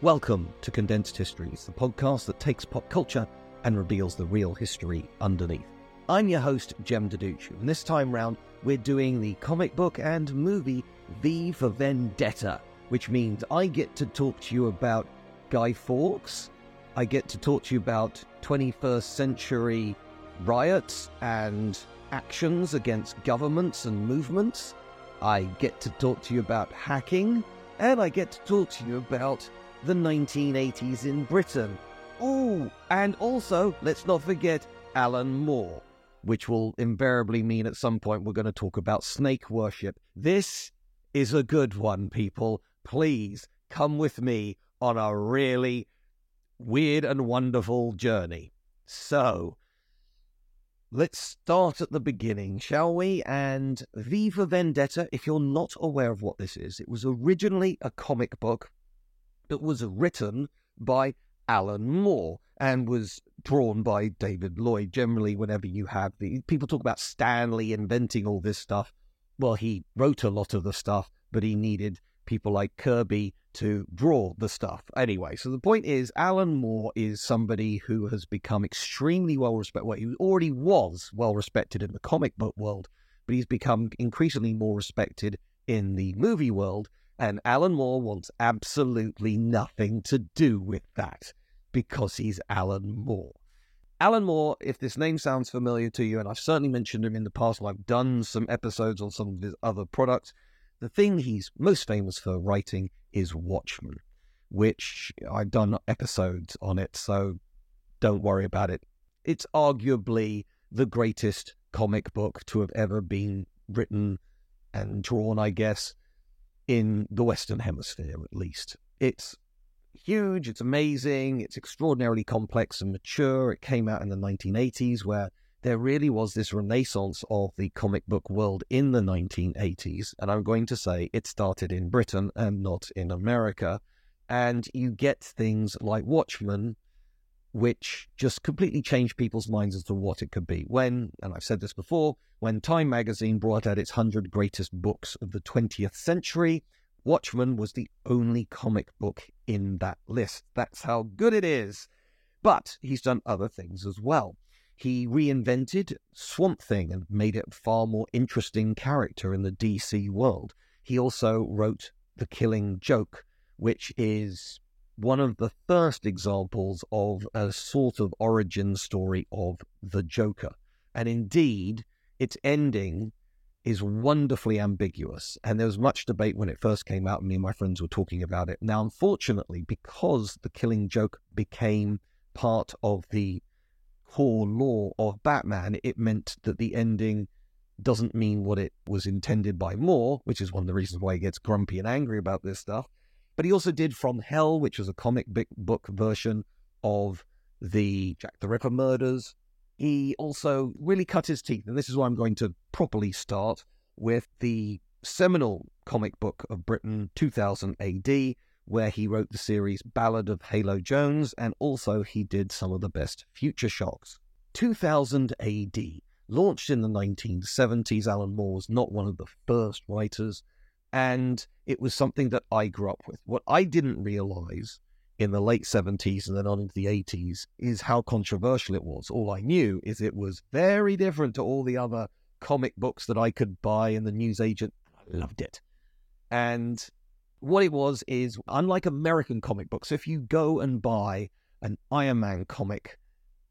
Welcome to Condensed Histories, the podcast that takes pop culture and reveals the real history underneath. I'm your host, Jem Duducu, and this time round we're doing the comic book and movie V for Vendetta, which means I get to talk to you about Guy Fawkes, I get to talk to you about 21st century riots and actions against governments and movements, I get to talk to you about hacking, and I get to talk to you about the 1980s in Britain. Oh, and also, let's not forget Alan Moore, which will invariably mean at some point we're going to talk about snake worship. This is a good one, people. Please come with me on a really weird and wonderful journey. So, let's start at the beginning, shall we? And V for Vendetta, if you're not aware of what this is, it was originally a comic book that was written by Alan Moore and was drawn by David Lloyd. Generally, whenever you have the people talk about Stan Lee inventing all this stuff, well, he wrote a lot of the stuff, but he needed people like Kirby to draw the stuff. Anyway, so the point is, Alan Moore is somebody who has become extremely well respected. Well, he already was well respected in the comic book world, but he's become increasingly more respected in the movie world and Alan Moore wants absolutely nothing to do with that because he's Alan Moore. Alan Moore, if this name sounds familiar to you, and I've certainly mentioned him in the past I've done some episodes on some of his other products, the thing he's most famous for writing is Watchmen, which I've done episodes on it, so don't worry about it. It's arguably the greatest comic book to have ever been written and drawn, I guess in the Western Hemisphere, at least. It's huge, it's amazing, it's extraordinarily complex and mature. It came out in the 1980s, where there really was this renaissance of the comic book world in the 1980s. And I'm going to say it started in Britain and not in America. And you get things like Watchmen, which just completely changed people's minds as to what it could be. When, and I've said this before, when Time magazine brought out its 100 greatest books of the 20th century, Watchmen was the only comic book in that list. That's how good it is. But he's done other things as well. He reinvented Swamp Thing and made it a far more interesting character in the DC world. He also wrote The Killing Joke, which is one of the first examples of a sort of origin story of the Joker. And indeed, its ending is wonderfully ambiguous. And there was much debate when it first came out, and me and my friends were talking about it. Now, unfortunately, because the killing joke became part of the core lore of Batman, it meant that the ending doesn't mean what it was intended by Moore, which is one of the reasons why he gets grumpy and angry about this stuff. But he also did From Hell, which was a comic book version of the Jack the Ripper murders. He also really cut his teeth, and this is why I'm going to properly start with the seminal comic book of Britain, 2000 AD, where he wrote the series Ballad of Halo Jones, and also he did some of the best future shocks. 2000 AD, launched in the 1970s, Alan Moore was not one of the first writers and it was something that I grew up with. What I didn't realize in the late 70s and then on into the 80s is how controversial it was. All I knew is it was very different to all the other comic books that I could buy in the newsagent. I loved it. And what it was is unlike American comic books, if you go and buy an Iron Man comic,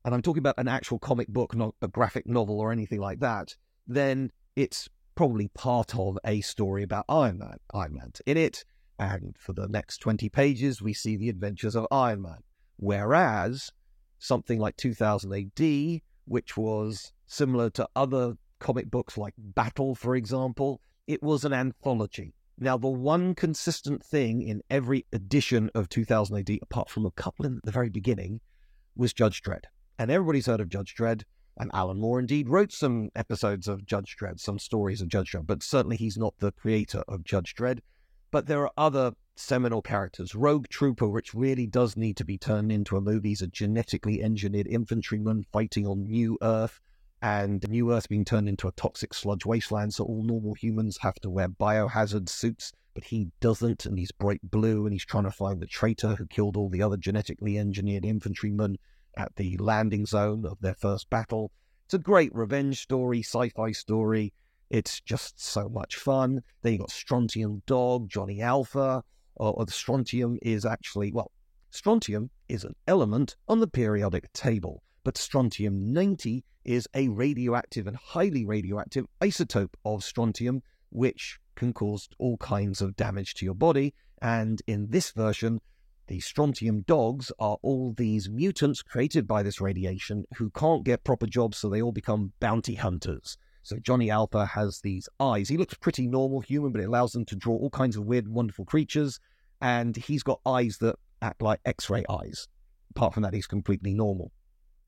and I'm talking about an actual comic book, not a graphic novel or anything like that, then it's probably part of a story about Iron Man. Iron Man's in it, and for the next 20 pages, we see the adventures of Iron Man. Whereas something like 2000 AD, which was similar to other comic books like Battle, for example, it was an anthology. Now, the one consistent thing in every edition of 2000 AD, apart from a couple in the very beginning, was Judge Dredd. And everybody's heard of Judge Dredd. And Alan Moore indeed wrote some episodes of Judge Dredd, some stories of Judge Dredd, but certainly he's not the creator of Judge Dredd. But there are other seminal characters. Rogue Trooper, which really does need to be turned into a movie, is a genetically engineered infantryman fighting on New Earth, and New Earth being turned into a toxic sludge wasteland. So all normal humans have to wear biohazard suits, but he doesn't, and he's bright blue, and he's trying to find the traitor who killed all the other genetically engineered infantrymen at the landing zone of their first battle. It's a great revenge story, sci fi story. It's just so much fun. Then you got Strontium Dog, Johnny Alpha, or, or the Strontium is actually, well, Strontium is an element on the periodic table, but Strontium 90 is a radioactive and highly radioactive isotope of strontium, which can cause all kinds of damage to your body. And in this version, the strontium dogs are all these mutants created by this radiation who can't get proper jobs, so they all become bounty hunters. So Johnny Alpha has these eyes. He looks pretty normal human, but it allows them to draw all kinds of weird, wonderful creatures. And he's got eyes that act like X ray eyes. Apart from that, he's completely normal.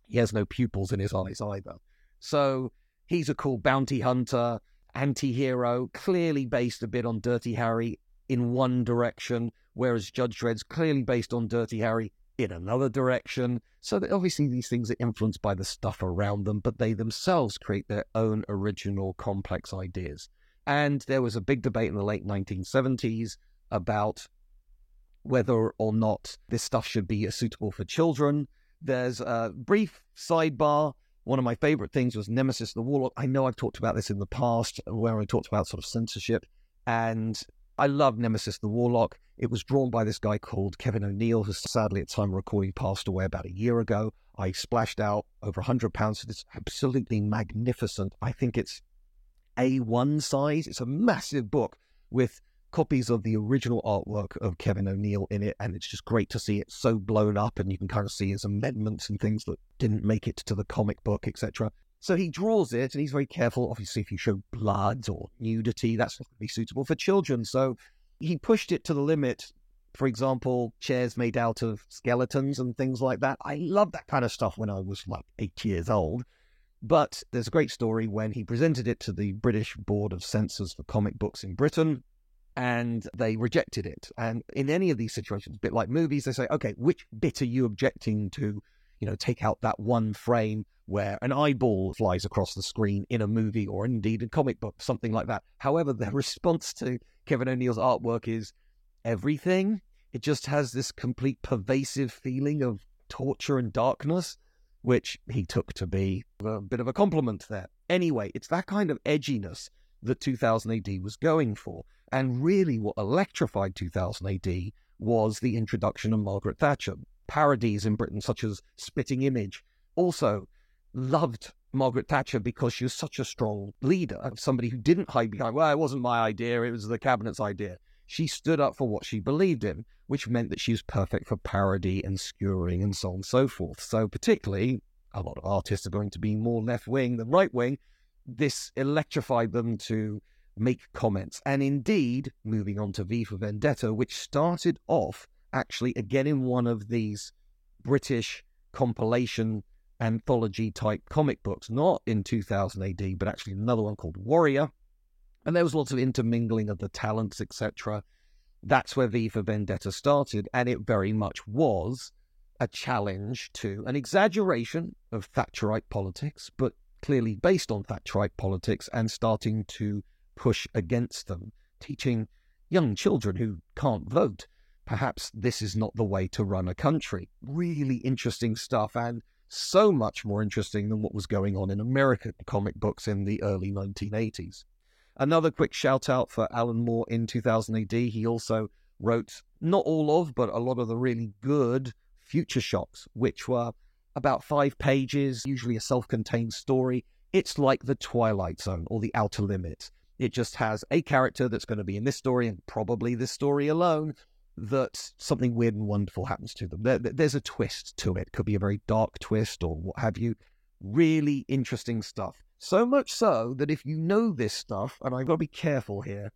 He has no pupils in his eyes either. So he's a cool bounty hunter, anti hero, clearly based a bit on Dirty Harry in one direction, whereas Judge Dredd's clearly based on Dirty Harry in another direction. So that obviously these things are influenced by the stuff around them, but they themselves create their own original complex ideas. And there was a big debate in the late 1970s about whether or not this stuff should be suitable for children. There's a brief sidebar. One of my favorite things was Nemesis the Warlock. I know I've talked about this in the past where I talked about sort of censorship. And I love Nemesis the Warlock. It was drawn by this guy called Kevin O'Neill, who sadly at time of recording passed away about a year ago. I splashed out over £100 for this absolutely magnificent, I think it's A1 size. It's a massive book with copies of the original artwork of Kevin O'Neill in it, and it's just great to see it so blown up, and you can kind of see his amendments and things that didn't make it to the comic book, etc. So he draws it and he's very careful. Obviously, if you show blood or nudity, that's not going to be suitable for children. So he pushed it to the limit. For example, chairs made out of skeletons and things like that. I loved that kind of stuff when I was like eight years old. But there's a great story when he presented it to the British Board of Censors for Comic Books in Britain, and they rejected it. And in any of these situations, a bit like movies, they say, okay, which bit are you objecting to? You know, take out that one frame where an eyeball flies across the screen in a movie or indeed a comic book, something like that. However, the response to Kevin O'Neill's artwork is everything. It just has this complete pervasive feeling of torture and darkness, which he took to be a bit of a compliment there. Anyway, it's that kind of edginess that 2000 AD was going for. And really, what electrified 2000 AD was the introduction of Margaret Thatcher. Parodies in Britain, such as Spitting Image, also loved Margaret Thatcher because she was such a strong leader, somebody who didn't hide behind, well, it wasn't my idea, it was the cabinet's idea. She stood up for what she believed in, which meant that she was perfect for parody and skewering and so on and so forth. So, particularly, a lot of artists are going to be more left wing than right wing. This electrified them to make comments. And indeed, moving on to V for Vendetta, which started off actually again in one of these British compilation anthology type comic books, not in 2000 AD, but actually another one called Warrior. And there was lots of intermingling of the talents, etc. That's where V for Vendetta started, and it very much was a challenge to an exaggeration of Thatcherite politics, but clearly based on Thatcherite politics and starting to push against them, teaching young children who can't vote. Perhaps this is not the way to run a country. Really interesting stuff. And so much more interesting than what was going on in American comic books in the early 1980s. Another quick shout out for Alan Moore in 2000 AD. He also wrote not all of, but a lot of the really good Future Shocks, which were about five pages, usually a self contained story. It's like the Twilight Zone or the Outer Limits. It just has a character that's going to be in this story and probably this story alone that something weird and wonderful happens to them. There, there's a twist to it. Could be a very dark twist or what have you. Really interesting stuff. So much so that if you know this stuff, and I've got to be careful here,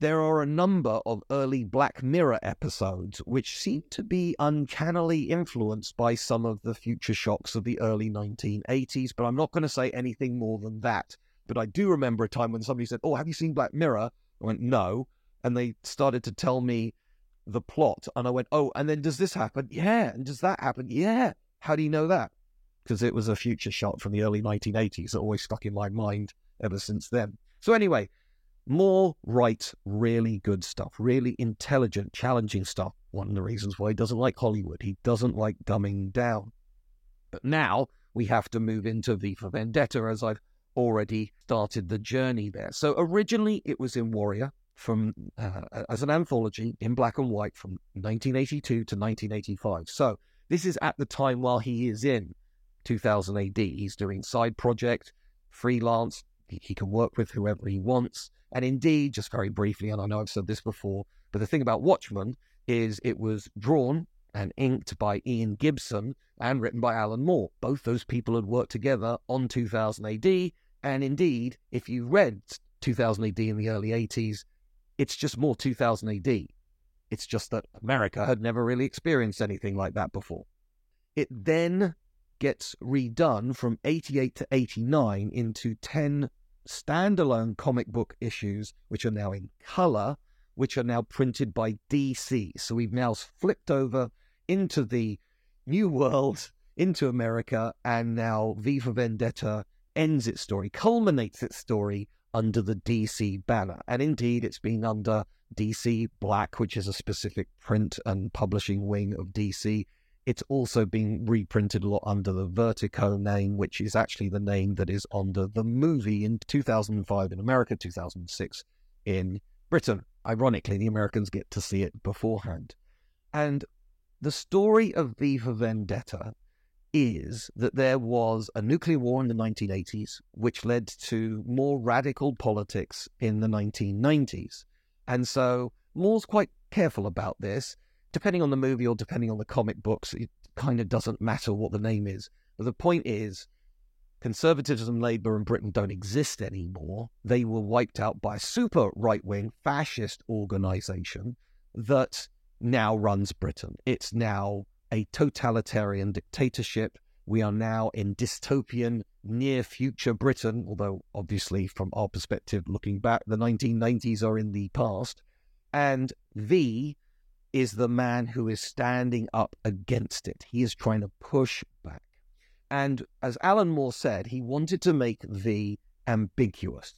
there are a number of early Black Mirror episodes which seem to be uncannily influenced by some of the future shocks of the early 1980s, but I'm not going to say anything more than that. But I do remember a time when somebody said, Oh, have you seen Black Mirror? I went, No. And they started to tell me the plot. And I went, Oh, and then does this happen? Yeah. And does that happen? Yeah. How do you know that? Because it was a future shock from the early 1980s that always stuck in my mind ever since then. So, anyway, Moore right, really good stuff, really intelligent, challenging stuff. One of the reasons why he doesn't like Hollywood. He doesn't like dumbing down. But now we have to move into V for Vendetta, as I've already started the journey there. So originally it was in Warrior from uh, as an anthology in black and white from 1982 to 1985. So this is at the time while he is in 2000 AD. He's doing side project, freelance. He, he can work with whoever he wants. And indeed, just very briefly, and I know I've said this before, but the thing about Watchmen is it was drawn and inked by Ian Gibson and written by Alan Moore. Both those people had worked together on 2000 AD. And indeed, if you read 2000 AD in the early 80s, it's just more 2000 AD. It's just that America had never really experienced anything like that before. It then gets redone from 88 to 89 into 10 standalone comic book issues, which are now in color, which are now printed by DC. So we've now flipped over into the new world, into America, and now V for Vendetta ends its story, culminates its story under the DC banner. And indeed, it's been under DC Black, which is a specific print and publishing wing of DC. It's also been reprinted a lot under the Vertigo name, which is actually the name that is under the movie in 2005 in America, 2006 in Britain. Ironically, the Americans get to see it beforehand. And the story of V for Vendetta is that there was a nuclear war in the 1980s, which led to more radical politics in the 1990s. And so Moore's quite careful about this depending on the movie or depending on the comic books, it kind of doesn't matter what the name is. But the point is, conservatism, Labour, and Britain don't exist anymore. They were wiped out by a super right wing fascist organization that now runs Britain. It's now a totalitarian dictatorship. We are now in dystopian, near future Britain, although obviously, from our perspective, looking back, the 1990s are in the past. And V is the man who is standing up against it. He is trying to push back. And as Alan Moore said, he wanted to make V ambiguous.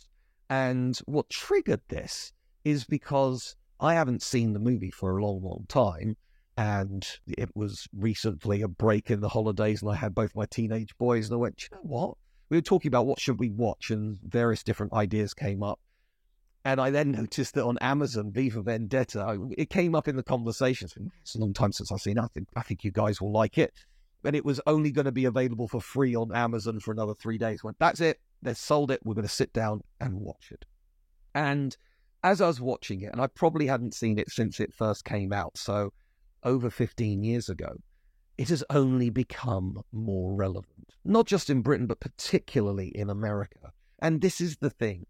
And what triggered this is because I haven't seen the movie for a long, long time. And it was recently a break in the holidays, and I had both my teenage boys, and I went, you know what? We were talking about what should we watch, and various different ideas came up. And I then noticed that on Amazon, V for Vendetta, it came up in the conversations. It's a long time since I've seen it. I think, I think you guys will like it. And it was only going to be available for free on Amazon for another three days. Went, that's it. They've sold it. We're going to sit down and watch it. And as I was watching it, and I probably hadn't seen it since it first came out, so over 15 years ago, it has only become more relevant, not just in Britain, but particularly in America. And this is the thing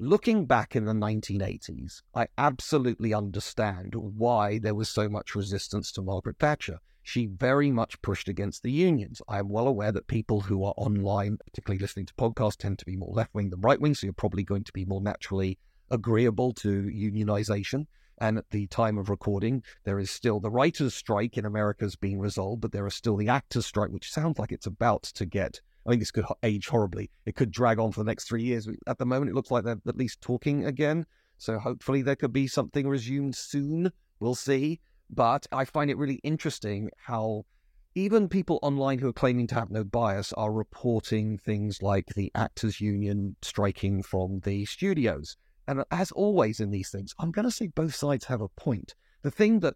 looking back in the 1980s, I absolutely understand why there was so much resistance to Margaret Thatcher. She very much pushed against the unions. I am well aware that people who are online, particularly listening to podcasts, tend to be more left wing than right wing, so you're probably going to be more naturally agreeable to unionization. And at the time of recording, there is still the writers' strike in America been resolved, but there is still the actors' strike, which sounds like it's about to get I mean, this could age horribly. It could drag on for the next three years. At the moment, it looks like they're at least talking again. So hopefully there could be something resumed soon. We'll see. But I find it really interesting how even people online who are claiming to have no bias are reporting things like the actors union striking from the studios. And uh, as always in these things, I'm going to say both sides have a point. The thing that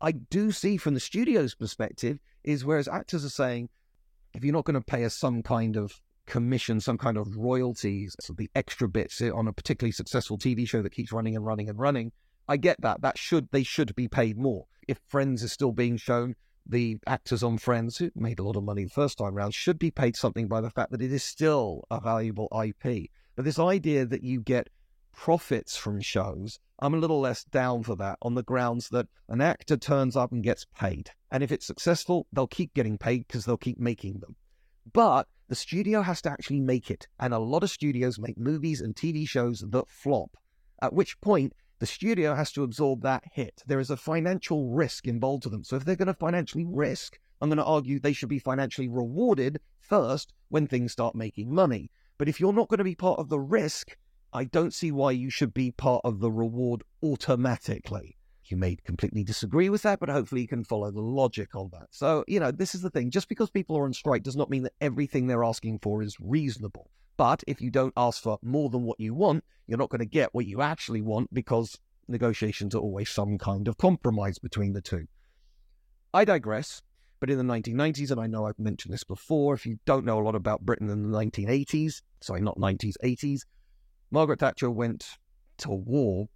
I do see from the studio's perspective is whereas actors are saying, if you're not going to pay us some kind of commission, some kind of royalties, so the extra bits eh, on a particularly successful TV show that keeps running and running and running, I get that. That should they should be paid more. If Friends is still being shown, the actors on Friends who made a lot of money the first time round should be paid something by the fact that it is still a valuable IP. But this idea that you get profits from shows, I'm a little less down for that on the grounds that an actor turns up and gets paid. And if it's successful, they'll keep getting paid because they'll keep making them. But the studio has to actually make it. And a lot of studios make movies and TV shows that flop, at which point the studio has to absorb that hit. There is a financial risk involved to them. So if they're going to financially risk, I'm going to argue they should be financially rewarded first when things start making money. But if you're not going to be part of the risk, I don't see why you should be part of the reward automatically. You may completely disagree with that, but hopefully you can follow the logic on that. So, you know, this is the thing. Just because people are on strike does not mean that everything they're asking for is reasonable. But if you don't ask for more than what you want, you're not going to get what you actually want because negotiations are always some kind of compromise between the two. I digress. But in the 1990s, and I know I've mentioned this before, if you don't know a lot about Britain in the 1980s, sorry, not 90s, 80s, Margaret Thatcher went to war,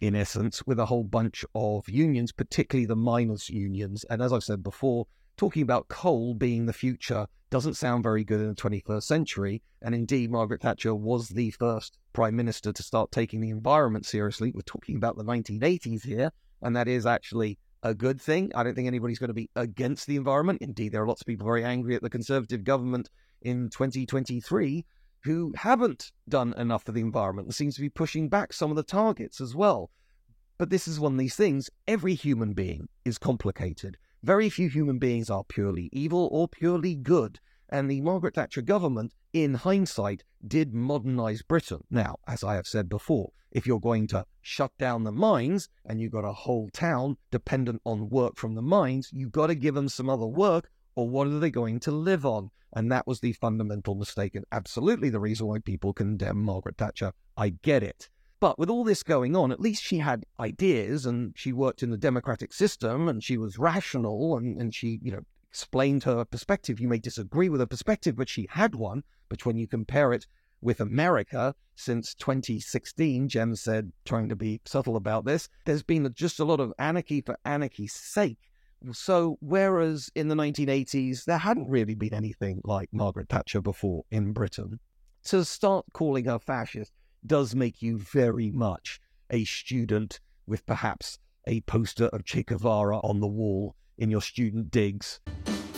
in essence, with a whole bunch of unions, particularly the miners' unions. And as I've said before, talking about coal being the future doesn't sound very good in the 21st century. And indeed, Margaret Thatcher was the first prime minister to start taking the environment seriously. We're talking about the 1980s here, and that is actually a good thing. I don't think anybody's going to be against the environment. Indeed, there are lots of people very angry at the Conservative government in 2023 who haven't done enough for the environment and seems to be pushing back some of the targets as well. But this is one of these things. Every human being is complicated. Very few human beings are purely evil or purely good. And the Margaret Thatcher government, in hindsight, did modernize Britain. Now, as I have said before, if you're going to shut down the mines and you've got a whole town dependent on work from the mines, you've got to give them some other work, or what are they going to live on? And that was the fundamental mistake, and absolutely the reason why people condemn Margaret Thatcher. I get it. But with all this going on, at least she had ideas and she worked in the democratic system and she was rational and, and she, you know, explained her perspective. You may disagree with her perspective, but she had one. But when you compare it with America since 2016, Jem said, trying to be subtle about this, there's been just a lot of anarchy for anarchy's sake. So, whereas in the 1980s, there hadn't really been anything like Margaret Thatcher before in Britain, to start calling her fascist does make you very much a student with perhaps a poster of Che Guevara on the wall in your student digs.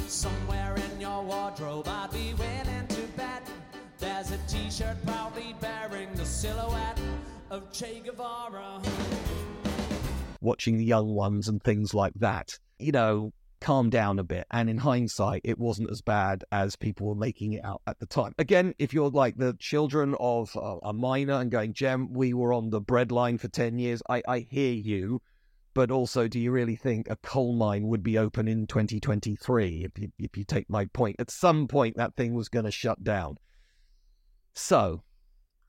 Somewhere in your wardrobe, I'd be willing to bet there's a t shirt proudly bearing the silhouette of Che Guevara. Watching the young ones and things like that. You know, calm down a bit. And in hindsight, it wasn't as bad as people were making it out at the time. Again, if you're like the children of a miner and going, Jem, we were on the bread line for 10 years, I, I hear you. But also, do you really think a coal mine would be open in 2023? If you, if you take my point, at some point that thing was going to shut down. So,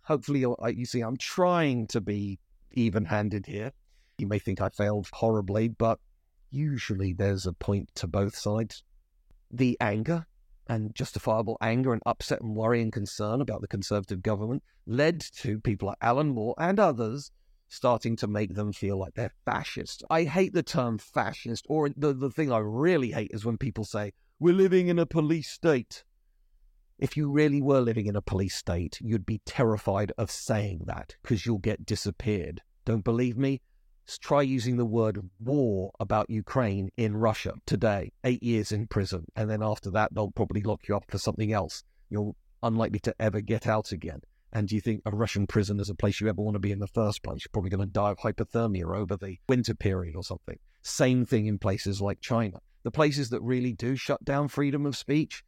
hopefully, you see, I'm trying to be even handed here. You may think I failed horribly, but usually there's a point to both sides. The anger and justifiable anger and upset and worry and concern about the Conservative government led to people like Alan Moore and others starting to make them feel like they're fascist. I hate the term fascist, or the, the thing I really hate is when people say, we're living in a police state. If you really were living in a police state, you'd be terrified of saying that because you'll get disappeared. Don't believe me? Try using the word war about Ukraine in Russia today, eight years in prison. And then after that, they'll probably lock you up for something else. You're unlikely to ever get out again. And do you think a Russian prison is a place you ever want to be in the first place? You're probably going to die of hypothermia over the winter period or something. Same thing in places like China. The places that really do shut down freedom of speech,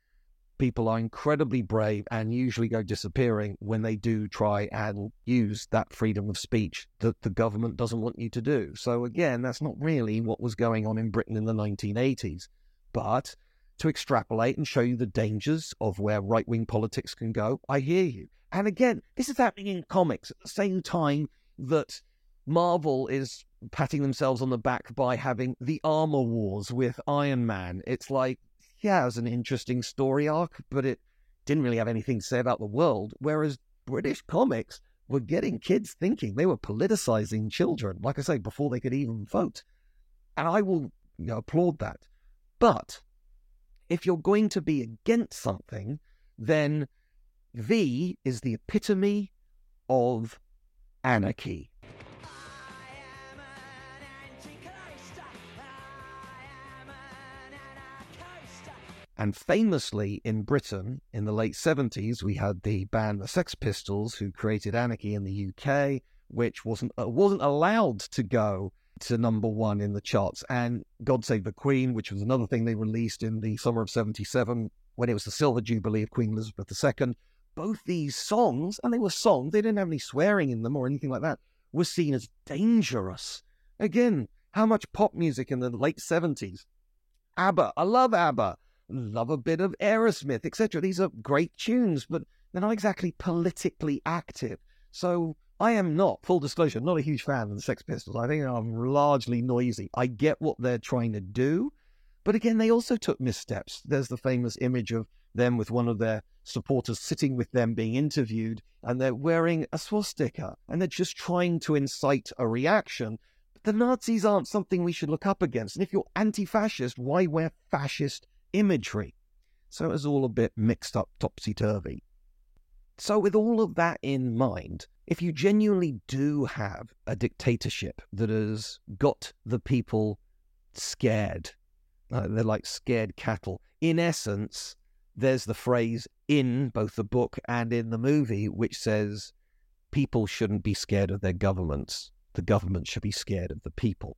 people are incredibly brave and usually go disappearing when they do try and use that freedom of speech that the government doesn't want you to do. So, again, that's not really what was going on in Britain in the 1980s. But to extrapolate and show you the dangers of where right wing politics can go, I hear you. And again, this is happening in comics at the same time that Marvel is patting themselves on the back by having the armor wars with Iron Man. It's like, yeah, it was an interesting story arc, but it didn't really have anything to say about the world. Whereas British comics were getting kids thinking, they were politicizing children, like I say, before they could even vote. And I will you know, applaud that. But if you're going to be against something, then V is the epitome of anarchy. And famously in Britain in the late 70s, we had the band the Sex Pistols who created Anarchy in the UK, which wasn't uh, wasn't allowed to go to number one in the charts. And God Save the Queen, which was another thing they released in the summer of 77 when it was the silver jubilee of Queen Elizabeth II. Both these songs, and they were songs, they didn't have any swearing in them or anything like that, were seen as dangerous. Again, how much pop music in the late 70s? ABBA, I love ABBA love a bit of Aerosmith, etc. These are great tunes, but they're not exactly politically active. So I am not, full disclosure, not a huge fan of the Sex Pistols. I think I'm largely noisy. I get what they're trying to do, but again, they also took missteps. There's the famous image of them with one of their supporters sitting with them being interviewed, and they're wearing a swastika, and they're just trying to incite a reaction. But the Nazis aren't something we should look up against. And if you're anti fascist, why wear fascist imagery. So it was all a bit mixed up, topsy turvy. So, with all of that in mind, if you genuinely do have a dictatorship that has got the people scared, uh, they're like scared cattle. In essence, there's the phrase in both the book and in the movie, which says people shouldn't be scared of their governments. The government should be scared of the people.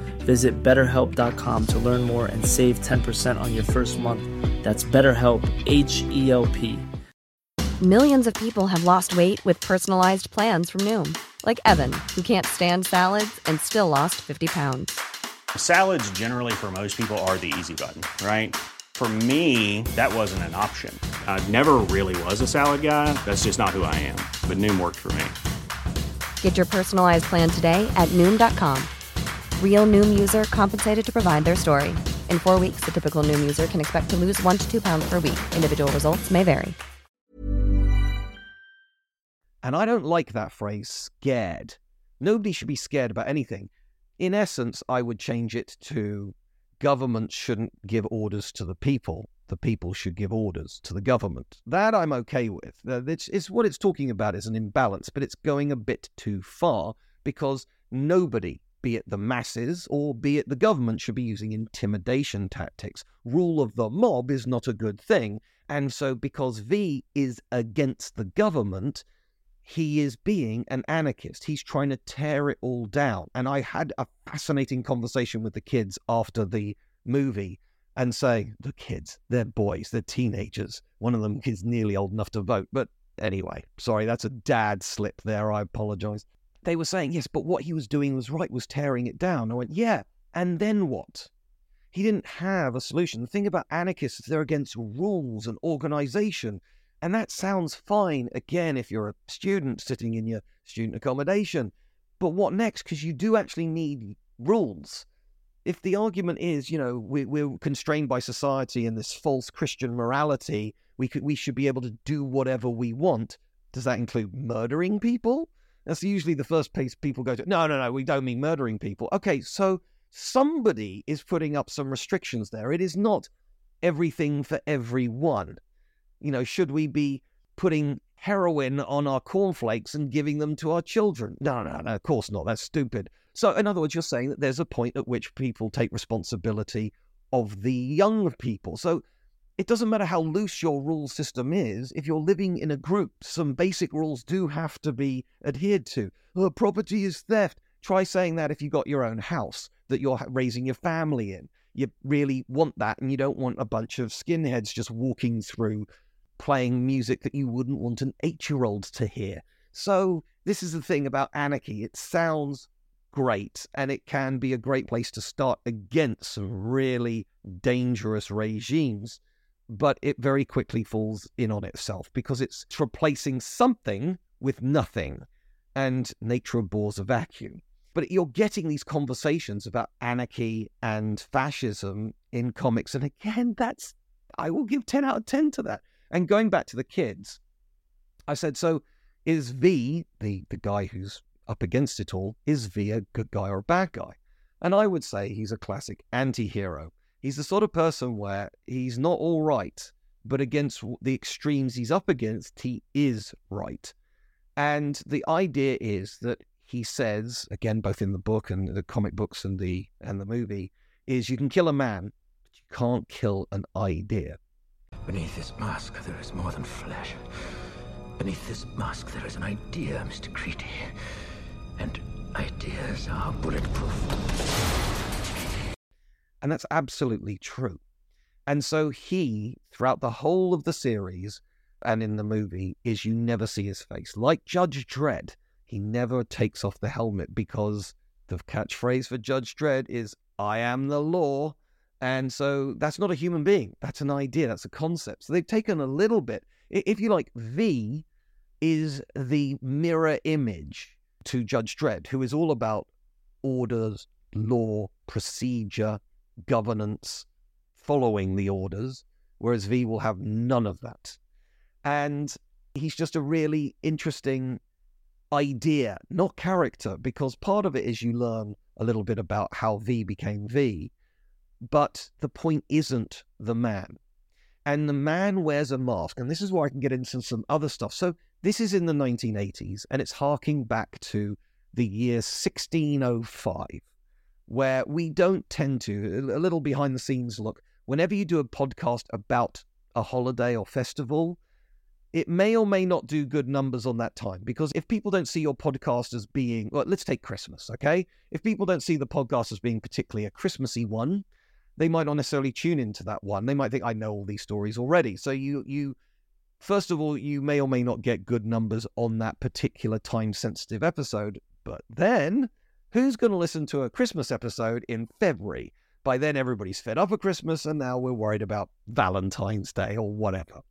Visit betterhelp.com to learn more and save 10% on your first month. That's BetterHelp, H E L P. Millions of people have lost weight with personalized plans from Noom, like Evan, who can't stand salads and still lost 50 pounds. Salads, generally, for most people, are the easy button, right? For me, that wasn't an option. I never really was a salad guy. That's just not who I am. But Noom worked for me. Get your personalized plan today at Noom.com. Real Noom user compensated to provide their story. In four weeks, the typical Noom user can expect to lose one to two pounds per week. Individual results may vary. And I don't like that phrase, scared. Nobody should be scared about anything. In essence, I would change it to governments shouldn't give orders to the people. The people should give orders to the government. That I'm okay with. It's, it's what it's talking about is an imbalance, but it's going a bit too far because nobody, be it the masses or be it the government, should be using intimidation tactics. Rule of the mob is not a good thing. And so, because V is against the government, he is being an anarchist. He's trying to tear it all down. And I had a fascinating conversation with the kids after the movie and saying, the kids, they're boys, they're teenagers. One of them is nearly old enough to vote. But anyway, sorry, that's a dad slip there. I apologize. They were saying, yes, but what he was doing was right, was tearing it down. I went, yeah. And then what? he didn't have a solution. The thing about anarchists is they're against rules and organization. And that sounds fine, again, if you're a student sitting in your student accommodation. But what next? Because you do actually need rules. If the argument is, you know, we, we're constrained by society and this false Christian morality, we could we should be able to do whatever we want. Does that include murdering people? That's usually the first place people go to. No, no, no, we don't mean murdering people. Okay, so somebody is putting up some restrictions there. It is not everything for everyone. You know, should we be putting heroin on our cornflakes and giving them to our children? No, no, no, of course not. That's stupid. So, in other words, you're saying that there's a point at which people take responsibility of the young people. So, it doesn't matter how loose your rule system is, if you're living in a group, some basic rules do have to be adhered to. Oh, property is theft. Try saying that if you got your own house that you're raising your family in. You really want that, and you don't want a bunch of skinheads just walking through playing music that you wouldn't want an eight year old to hear. So, this is the thing about anarchy. It sounds great, and it can be a great place to start against some really dangerous regimes, but it very quickly falls in on itself because it's replacing something with nothing, and nature abhors a vacuum. But you're getting these conversations about anarchy and fascism in comics. And again, that's, I will give 10 out of 10 to that. And going back to the kids, I said, so is V, the, the guy who's up against it all, is V a good guy or a bad guy? And I would say he's a classic anti hero. He's the sort of person where he's not all right, but against the extremes he's up against, he is right. And the idea is that he says again, both in the book and the comic books and the and the movie, is you can kill a man, but you can't kill an idea. Beneath this mask, there is more than flesh. Beneath this mask, there is an idea, Mr. Creedy. And ideas are bulletproof. And that's absolutely true. And so he, throughout the whole of the series and in the movie, is you never see his face. Like Judge Dredd, he never takes off the helmet because the catchphrase for Judge Dredd is, I am the law. And so that's not a human being. That's an idea. That's a concept. So they've taken a little bit. If you like, V is the mirror image to Judge Dredd, who is all about orders, law, procedure, governance, following the orders, whereas V will have none of that. And he's just a really interesting idea, not character, because part of it is you learn a little bit about how V became V, but the point isn't the man. And the man wears a mask, and this is where I can get into some other stuff. So this is in the 1980s, and it's harking back to the year 1605, where we don't tend to, a little behind the scenes look, whenever you do a podcast about a holiday or festival, it may or may not do good numbers on that time because if people don't see your podcast as being, well, let's take Christmas, okay? If people don't see the podcast as being particularly a Christmassy one, they might not necessarily tune into that one. They might think, I know all these stories already. So you, you, first of all, you may or may not get good numbers on that particular time sensitive episode. But then, who's going to listen to a Christmas episode in February? By then, everybody's fed up of Christmas, and now we're worried about Valentine's Day or whatever.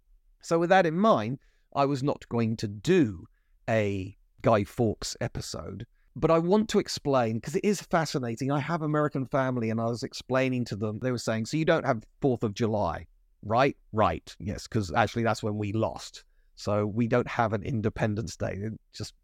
So, with that in mind, I was not going to do a Guy Fawkes episode, but I want to explain because it is fascinating. I have American family, and I was explaining to them, they were saying, So you don't have 4th of July, right? Right. Yes, because actually that's when we lost. So we don't have an Independence Day. It just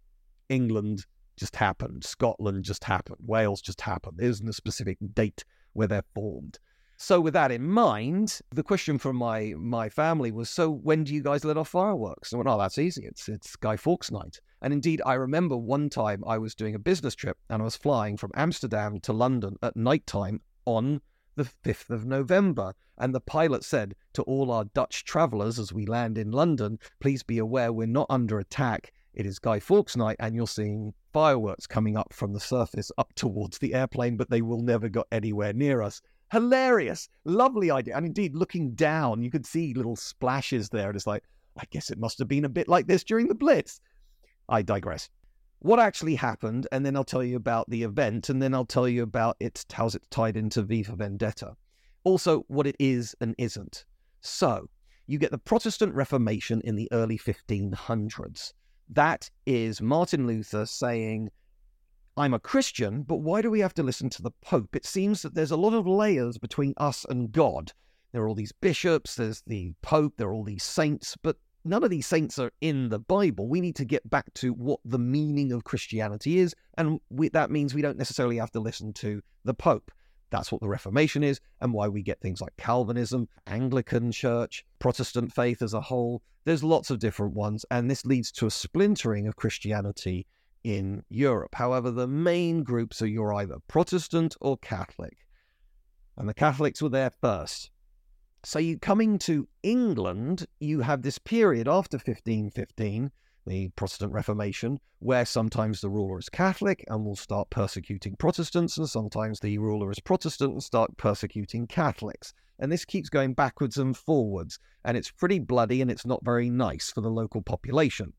England just happened, Scotland just happened, Wales just happened. There isn't a specific date where they're formed. So with that in mind, the question from my my family was, so when do you guys let off fireworks? I went, oh, that's easy. It's it's Guy Fawkes night. And indeed, I remember one time I was doing a business trip and I was flying from Amsterdam to London at night time on the 5th of November. And the pilot said to all our Dutch travelers as we land in London, please be aware we're not under attack. It is Guy Fawkes night, and you're seeing fireworks coming up from the surface up towards the airplane, but they will never get anywhere near us. Hilarious, lovely idea. And indeed, looking down, you could see little splashes there. And it's like, I guess it must have been a bit like this during the Blitz. I digress. What actually happened, and then I'll tell you about the event, and then I'll tell you about its how's it tied into V for Vendetta. also what it is and isn't. So, you get the Protestant Reformation in the early 1500s. That is Martin Luther saying, I'm a Christian, but why do we have to listen to the Pope? It seems that there's a lot of layers between us and God. There are all these bishops, there's the Pope, there are all these saints, but none of these saints are in the Bible. We need to get back to what the meaning of Christianity is, and we, that means we don't necessarily have to listen to the Pope. That's what the Reformation is, and why we get things like Calvinism, Anglican Church, Protestant faith as a whole. There's lots of different ones, and this leads to a splintering of Christianity in Europe. However, the main groups are you're either Protestant or Catholic. And the Catholics were there first. So you coming to England, you have this period after 1515, the Protestant Reformation, where sometimes the ruler is Catholic and will start persecuting Protestants, and sometimes the ruler is Protestant and start persecuting Catholics. And this keeps going backwards and forwards, and it's pretty bloody and it's not very nice for the local population.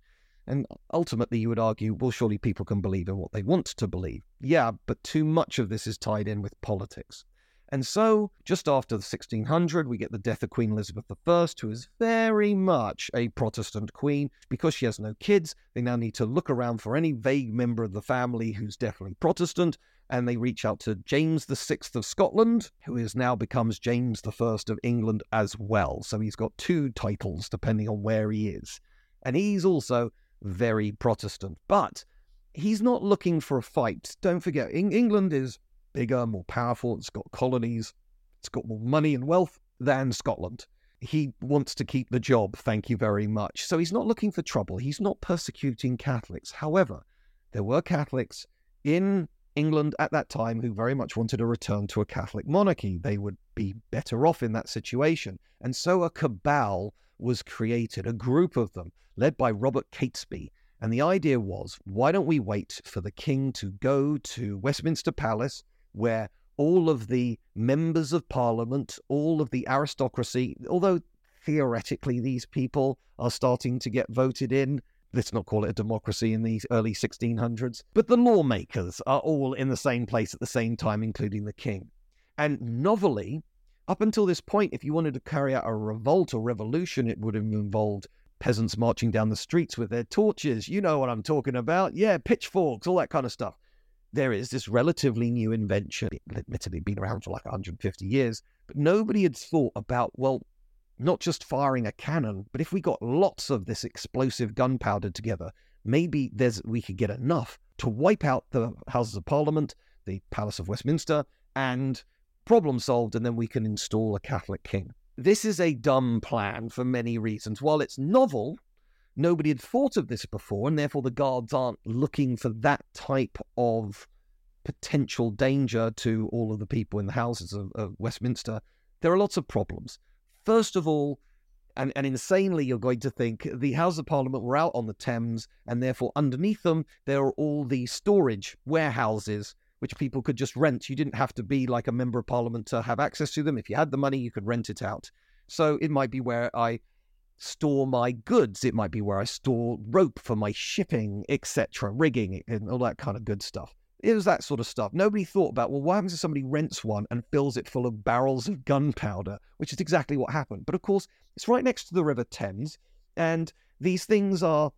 And ultimately, you would argue, well, surely people can believe in what they want to believe. Yeah, but too much of this is tied in with politics. And so, just after the 1600, we get the death of Queen Elizabeth I, who is very much a Protestant queen. Because she has no kids, they now need to look around for any vague member of the family who's definitely Protestant, and they reach out to James VI of Scotland, who is now becomes James I of England as well. So he's got two titles depending on where he is. And he's also very Protestant. But he's not looking for a fight. Don't forget, England is bigger, more powerful, it's got colonies, it's got more money and wealth than Scotland. He wants to keep the job, thank you very much. So he's not looking for trouble. He's not persecuting Catholics. However, there were Catholics in England at that time who very much wanted a return to a Catholic monarchy. They would be better off in that situation. And so a cabal was created, a group of them, led by Robert Catesby. And the idea was why don't we wait for the king to go to Westminster Palace, where all of the members of parliament, all of the aristocracy, although theoretically these people are starting to get voted in, let's not call it a democracy in the early 1600s, but the lawmakers are all in the same place at the same time, including the king. And novelly, up until this point, if you wanted to carry out a revolt or revolution, it would have involved peasants marching down the streets with their torches. You know what I'm talking about. Yeah, pitchforks, all that kind of stuff there is this relatively new invention, admittedly been around for like 150 years, but nobody had thought about, well, not just firing a cannon, but if we got lots of this explosive gunpowder together, maybe there's we could get enough to wipe out the Houses of Parliament, the Palace of Westminster, and problem solved, and then we can install a Catholic king. This is a dumb plan for many reasons. While it's novel, nobody had thought of this before, and therefore the guards aren't looking for that type of potential danger to all of the people in the houses of, of Westminster. There are lots of problems. First of all, and, and insanely, you're going to think the House of Parliament were out on the Thames, and therefore underneath them there are all the storage warehouses which people could just rent. You didn't have to be like a member of Parliament to have access to them. If you had the money, you could rent it out. So it might be where I store my goods. It might be where I store rope for my shipping, etc., rigging, and all that kind of good stuff. It was that sort of stuff. Nobody thought about, well, what happens if somebody rents one and fills it full of barrels of gunpowder, which is exactly what happened. But of course, it's right next to the River Thames, and these things are,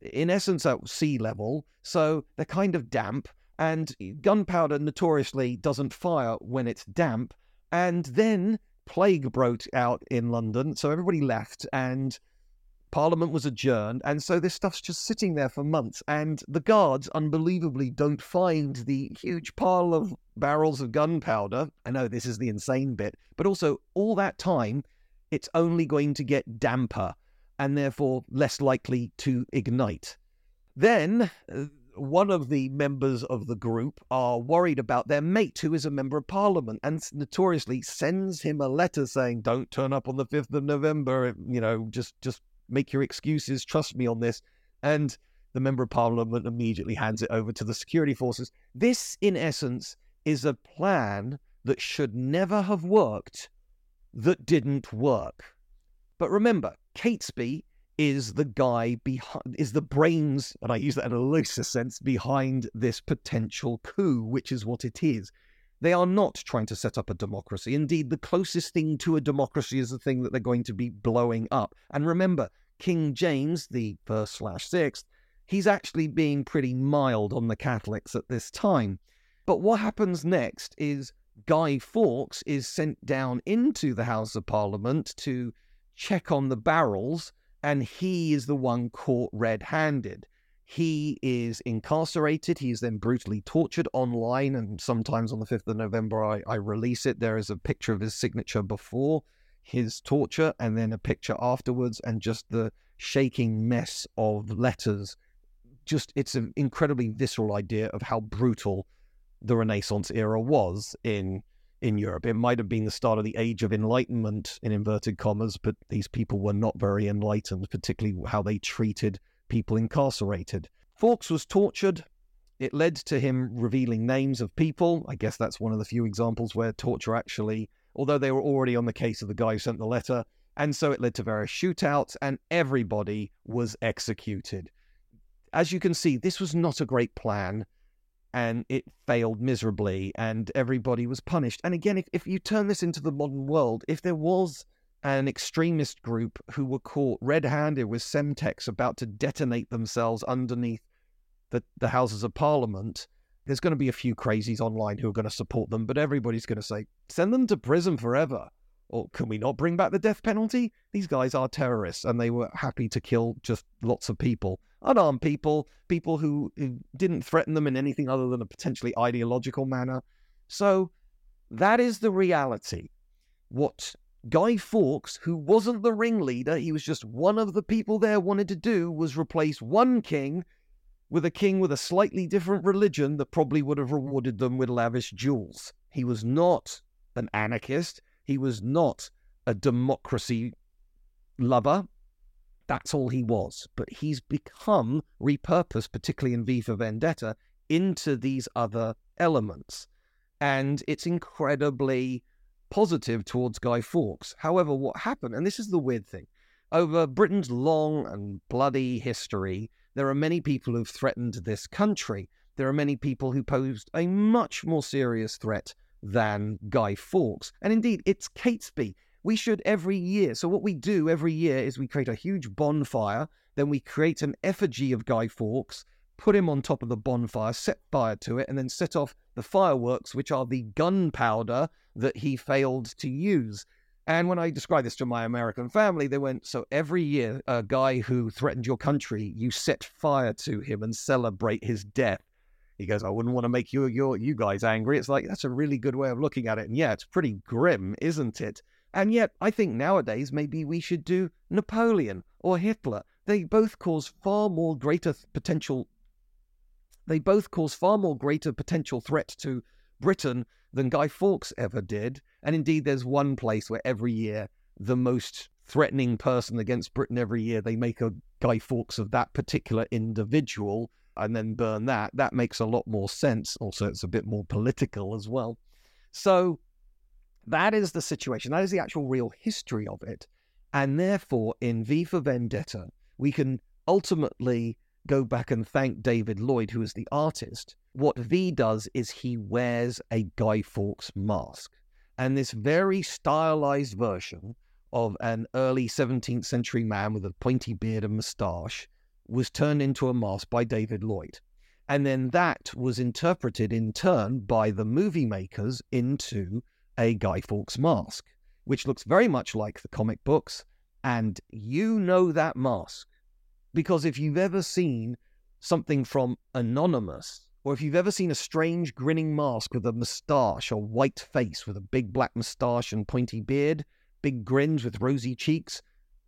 in essence, at sea level, so they're kind of damp, and eh, gunpowder notoriously doesn't fire when it's damp. And then plague broke out in London, so everybody left, and Parliament was adjourned, and so this stuff's just sitting there for months. And the guards, unbelievably, don't find the huge pile of barrels of gunpowder. I know this is the insane bit, but also all that time, it's only going to get damper and therefore less likely to ignite. Then uh, one of the members of the group are worried about their mate, who is a member of parliament, and notoriously sends him a letter saying, "Don't turn up on the fifth of November. Eh, you know, just just make your excuses. Trust me on this." And the member of parliament immediately hands it over to the security forces. This, in essence, is a plan that should never have worked, that didn't work. But remember, Catesby is the guy behind, is the brains, and I use that in a looser sense, behind this potential coup, which is what it is. They are not trying to set up a democracy. Indeed, the closest thing to a democracy is the thing that they're going to be blowing up. And remember, King James, the first slash sixth, he's actually being pretty mild on the Catholics at this time. But what happens next is Guy Fawkes is sent down into the House of Parliament to check on the barrels, and he is the one caught red handed. He is incarcerated. He is then brutally tortured online, and sometimes on the 5th of November, I, I release it. There is a picture of his signature before his torture, and then a picture afterwards, and just the shaking mess of letters. Just, it's an incredibly visceral idea of how brutal the Renaissance era was in in Europe. It might have been the start of the age of enlightenment in inverted commas, but these people were not very enlightened, particularly how they treated people incarcerated. Fawkes was tortured. It led to him revealing names of people. I guess that's one of the few examples where torture actually, although they were already on the case of the guy who sent the letter, and so it led to various shootouts, and everybody was executed. As you can see, this was not a great plan and it failed miserably and everybody was punished. And again, if, if you turn this into the modern world, if there was an extremist group who were caught red handed with Semtex about to detonate themselves underneath the, the Houses of Parliament, there's going to be a few crazies online who are going to support them, but everybody's going to say, send them to prison forever. Or can we not bring back the death penalty? These guys are terrorists and they were happy to kill just lots of people unarmed people, people who, who didn't threaten them in anything other than a potentially ideological manner. So that is the reality. What Guy Fawkes, who wasn't the ringleader, he was just one of the people there, wanted to do was replace one king with a king with a slightly different religion that probably would have rewarded them with lavish jewels. He was not an anarchist. He was not a democracy lover. That's all he was. But he's become repurposed, particularly in V for Vendetta, into these other elements. And it's incredibly positive towards Guy Fawkes. However, what happened, and this is the weird thing, over Britain's long and bloody history, there are many people who've threatened this country. There are many people who posed a much more serious threat than Guy Fawkes. And indeed, it's Catesby we should every year. So, what we do every year is we create a huge bonfire, then we create an effigy of Guy Fawkes, put him on top of the bonfire, set fire to it, and then set off the fireworks, which are the gunpowder that he failed to use. And when I described this to my American family, they went, So every year, a guy who threatened your country, you set fire to him and celebrate his death. He goes, I wouldn't want to make you, you, you guys angry. It's like, that's a really good way of looking at it. And yeah, it's pretty grim, isn't it? And yet, I think nowadays maybe we should do Napoleon or Hitler. They both cause far more greater potential. They both cause far more greater potential threat to Britain than Guy Fawkes ever did. And indeed, there's one place where every year the most threatening person against Britain every year, they make a Guy Fawkes of that particular individual and then burn that. That makes a lot more sense. Also, it's a bit more political as well. So that is the situation. That is the actual real history of it. And therefore, in V for Vendetta, we can ultimately go back and thank David Lloyd, who is the artist. What V does is he wears a Guy Fawkes mask. And this very stylized version of an early 17th century man with a pointy beard and moustache was turned into a mask by David Lloyd. And then that was interpreted in turn by the movie makers into a Guy Fawkes mask, which looks very much like the comic books. And you know that mask because if you've ever seen something from Anonymous, or if you've ever seen a strange grinning mask with a moustache or white face with a big black moustache and pointy beard, big grins with rosy cheeks,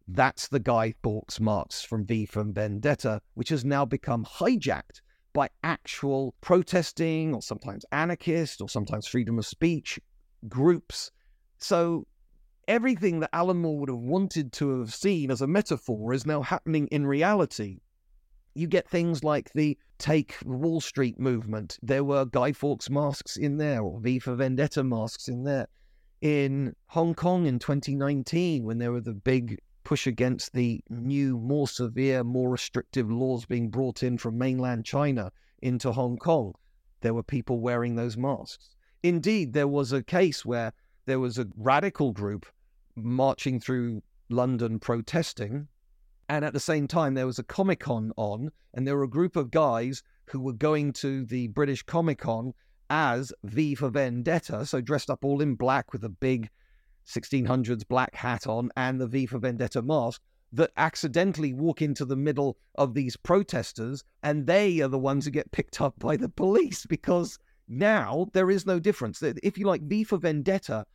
that's the Guy Fawkes marks from V from Vendetta, which has now become hijacked by actual protesting or sometimes anarchist or sometimes freedom of speech groups. So everything that Alan Moore would have wanted to have seen as a metaphor is now happening in reality. You get things like the Take Wall Street movement. There were Guy Fawkes masks in there, or V for Vendetta masks in there. In Hong Kong in 2019, when there were the big push against the new, more severe, more restrictive laws being brought in from mainland China into Hong Kong, there were people wearing those masks indeed, there was a case where there was a radical group marching through London protesting. And at the same time, there was a Comic Con on, and there were a group of guys who were going to the British Comic Con as V for Vendetta, so dressed up all in black with a big 1600s black hat on and the V for Vendetta mask, that accidentally walk into the middle of these protesters, and they are the ones who get picked up by the police because now there is no difference. If you like V for Vendetta,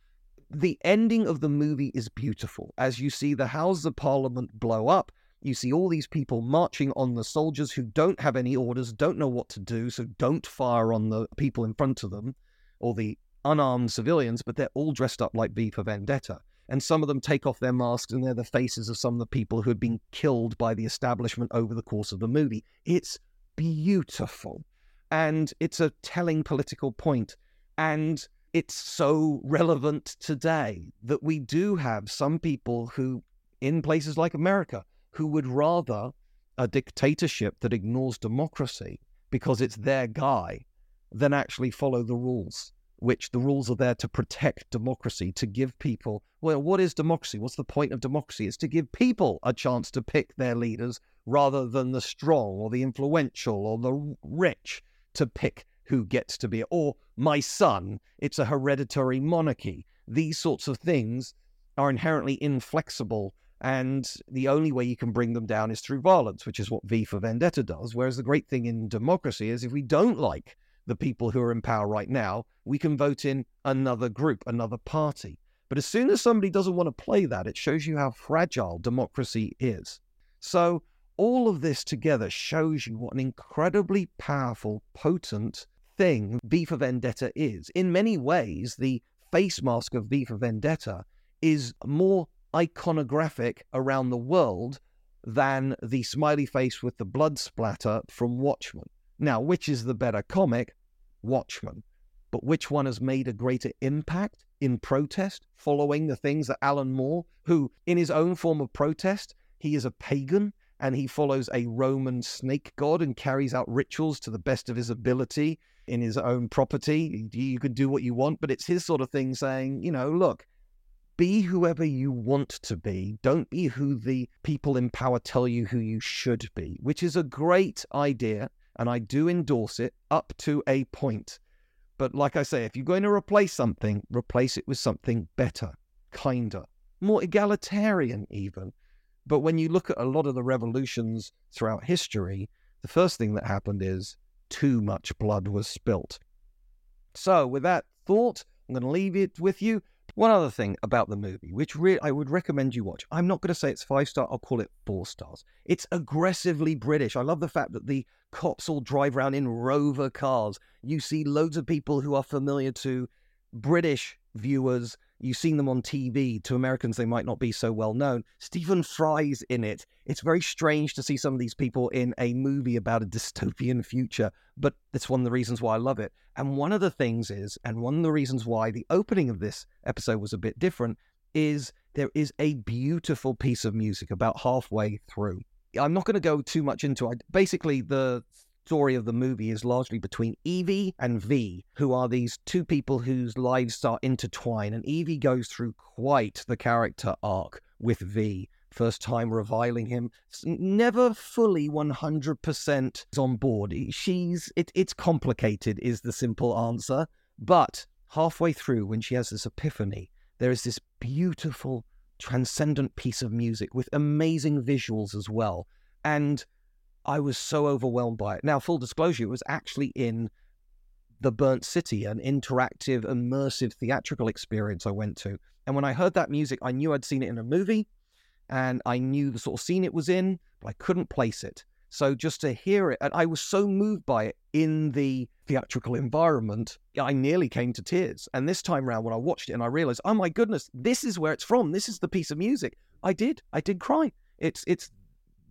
the ending of the movie is beautiful. As you see the Houses of Parliament blow up, you see all these people marching on the soldiers who don't have any orders, don't know what to do, so don't fire on the people in front of them or the unarmed civilians, but they're all dressed up like V for Vendetta. And some of them take off their masks and they're the faces of some of the people who had been killed by the establishment over the course of the movie. It's beautiful. And it's a telling political point. And it's so relevant today that we do have some people who, in places like America, who would rather a dictatorship that ignores democracy because it's their guy than actually follow the rules, which the rules are there to protect democracy, to give people, well, what is democracy? What's the point of democracy? It's to give people a chance to pick their leaders rather than the strong or the influential or the rich to pick who gets to be, or my son, it's a hereditary monarchy. These sorts of things are inherently inflexible and the only way you can bring them down is through violence, which is what V for Vendetta does. Whereas the great thing in democracy is if we don't like the people who are in power right now, we can vote in another group, another party. But as soon as somebody doesn't want to play that, it shows you how fragile democracy is. So, all of this together shows you what an incredibly powerful, potent thing V for Vendetta is. In many ways, the face mask of V for Vendetta is more iconographic around the world than the smiley face with the blood splatter from Watchmen. Now, which is the better comic? Watchmen. But which one has made a greater impact in protest, following the things that Alan Moore, who in his own form of protest, he is a pagan and he follows a Roman snake god and carries out rituals to the best of his ability in his own property. You can do what you want, but it's his sort of thing saying, you know, look, be whoever you want to be. Don't be who the people in power tell you who you should be, which is a great idea. And I do endorse it up to a point. But like I say, if you're going to replace something, replace it with something better, kinder, more egalitarian, even. But when you look at a lot of the revolutions throughout history, the first thing that happened is too much blood was spilt. So, with that thought, I'm going to leave it with you. One other thing about the movie, which re- I would recommend you watch, I'm not going to say it's five star, I'll call it four stars. It's aggressively British. I love the fact that the cops all drive around in rover cars. You see loads of people who are familiar to British viewers You've seen them on TV. To Americans, they might not be so well known. Stephen Fry's in it. It's very strange to see some of these people in a movie about a dystopian future, but it's one of the reasons why I love it. And one of the things is, and one of the reasons why the opening of this episode was a bit different, is there is a beautiful piece of music about halfway through. I'm not going to go too much into it. Basically, the story of the movie is largely between Evie and V, who are these two people whose lives start intertwined. And Evie goes through quite the character arc with V. First time reviling him, never fully 100% on board. She's, it, it's complicated, is the simple answer. But halfway through, when she has this epiphany, there is this beautiful, transcendent piece of music with amazing visuals as well. And I was so overwhelmed by it. Now, full disclosure, it was actually in the Burnt City, an interactive, immersive theatrical experience I went to. And when I heard that music, I knew I'd seen it in a movie and I knew the sort of scene it was in, but I couldn't place it. So just to hear it, and I was so moved by it in the theatrical environment, I nearly came to tears. And this time around, when I watched it and I realized, oh my goodness, this is where it's from. This is the piece of music. I did. I did cry. It's it's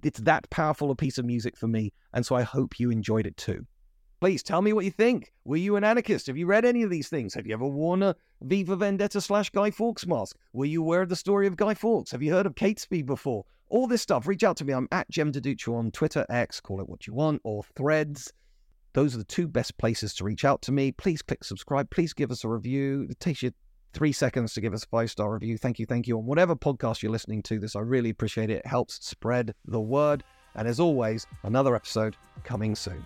it's that powerful a piece of music for me, and so I hope you enjoyed it too. Please tell me what you think. Were you an anarchist? Have you read any of these things? Have you ever worn a V for Vendetta slash Guy Fawkes mask? Were you aware of the story of Guy Fawkes? Have you heard of Catesby before? All this stuff, reach out to me. I'm at Jem Duducu on Twitter, X, call it what you want, or threads. Those are the two best places to reach out to me. Please click subscribe. Please give us a review. It takes you three seconds to give us a five star review. Thank you, thank you. On whatever podcast you're listening to this, I really appreciate it. It helps spread the word. And as always, another episode coming soon.